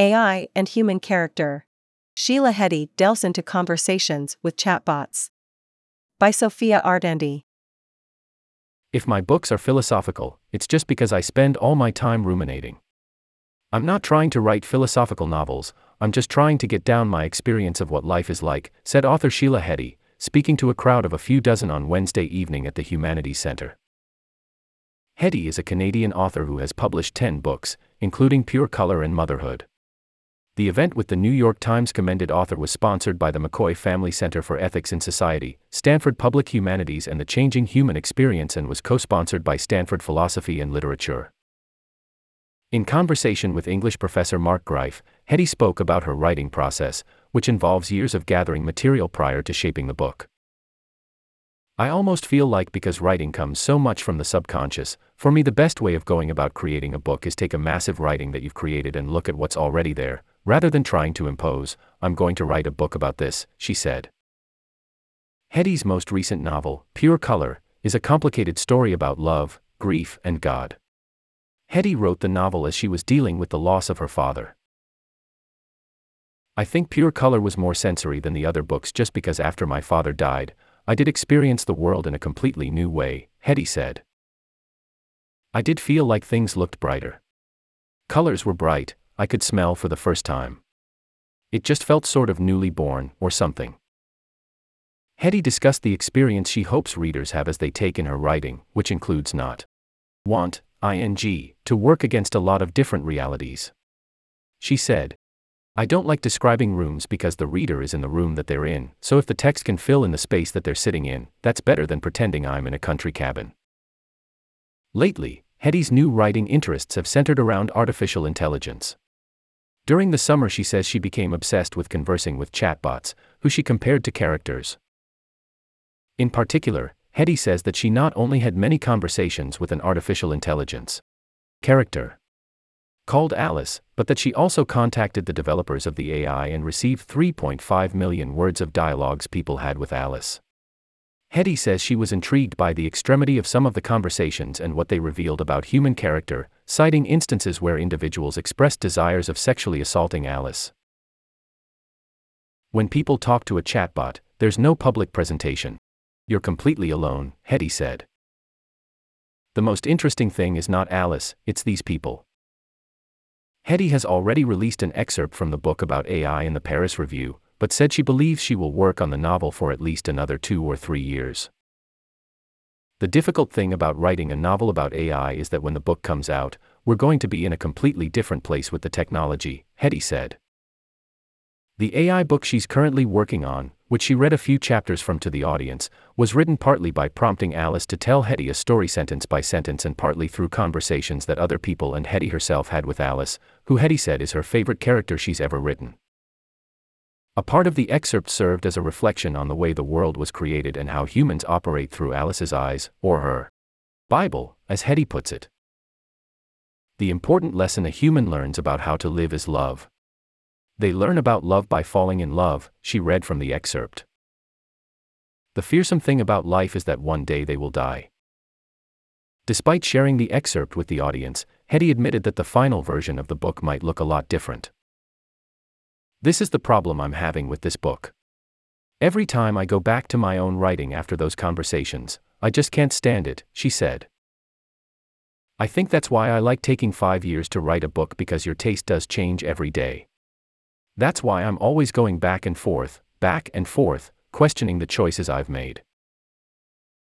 AI and Human Character. Sheila Heti delves into conversations with chatbots. By Sophia Ardendi. If my books are philosophical, it's just because I spend all my time ruminating. I'm not trying to write philosophical novels, I'm just trying to get down my experience of what life is like, said author Sheila Heti, speaking to a crowd of a few dozen on Wednesday evening at the Humanities Center. Heti is a Canadian author who has published 10 books, including Pure Color and Motherhood. The event with the New York Times commended author was sponsored by the McCoy Family Center for Ethics in Society, Stanford Public Humanities, and the Changing Human Experience and was co sponsored by Stanford Philosophy and Literature. In conversation with English professor Mark Greif, Heti spoke about her writing process, which involves years of gathering material prior to shaping the book. I almost feel like because writing comes so much from the subconscious, for me the best way of going about creating a book is take a massive writing that you've created and look at what's already there, rather than trying to impose, I'm going to write a book about this, she said. Heti's most recent novel, Pure Color, is a complicated story about love, grief, and God. Heti wrote the novel as she was dealing with the loss of her father. I think Pure Color was more sensory than the other books just because after my father died, I did experience the world in a completely new way, Heti said. I did feel like things looked brighter. Colors were bright, I could smell for the first time. It just felt sort of newly born, or something. Heti discussed the experience she hopes readers have as they take in her writing, which includes not want, ing, to work against a lot of different realities. She said, I don't like describing rooms because the reader is in the room that they're in, so if the text can fill in the space that they're sitting in, that's better than pretending I'm in a country cabin. Lately, Heti's new writing interests have centered around artificial intelligence. During the summer, she says she became obsessed with conversing with chatbots, who she compared to characters. In particular, Heti says that she not only had many conversations with an artificial intelligence character called Alice, but that she also contacted the developers of the AI and received 3.5 million words of dialogues people had with Alice. Heti says she was intrigued by the extremity of some of the conversations and what they revealed about human character, citing instances where individuals expressed desires of sexually assaulting Alice. When people talk to a chatbot, there's no public presentation. You're completely alone, Heti said. The most interesting thing is not Alice, it's these people. Heti has already released an excerpt from the book about AI in the Paris Review, but said she believes she will work on the novel for at least another two or three years. The difficult thing about writing a novel about AI is that when the book comes out, we're going to be in a completely different place with the technology, Heti said. The AI book she's currently working on, which she read a few chapters from to the audience, was written partly by prompting Alice to tell Heti a story sentence by sentence and partly through conversations that other people and Heti herself had with Alice, who Heti said is her favorite character she's ever written. A part of the excerpt served as a reflection on the way the world was created and how humans operate through Alice's eyes, or her Bible, as Heti puts it. The important lesson a human learns about how to live is love. They learn about love by falling in love, she read from the excerpt. The fearsome thing about life is that one day they will die. Despite sharing the excerpt with the audience, Heti admitted that the final version of the book might look a lot different. This is the problem I'm having with this book. Every time I go back to my own writing after those conversations, I just can't stand it, she said. I think that's why I like taking five years to write a book because your taste does change every day. That's why I'm always going back and forth, back and forth, questioning the choices I've made.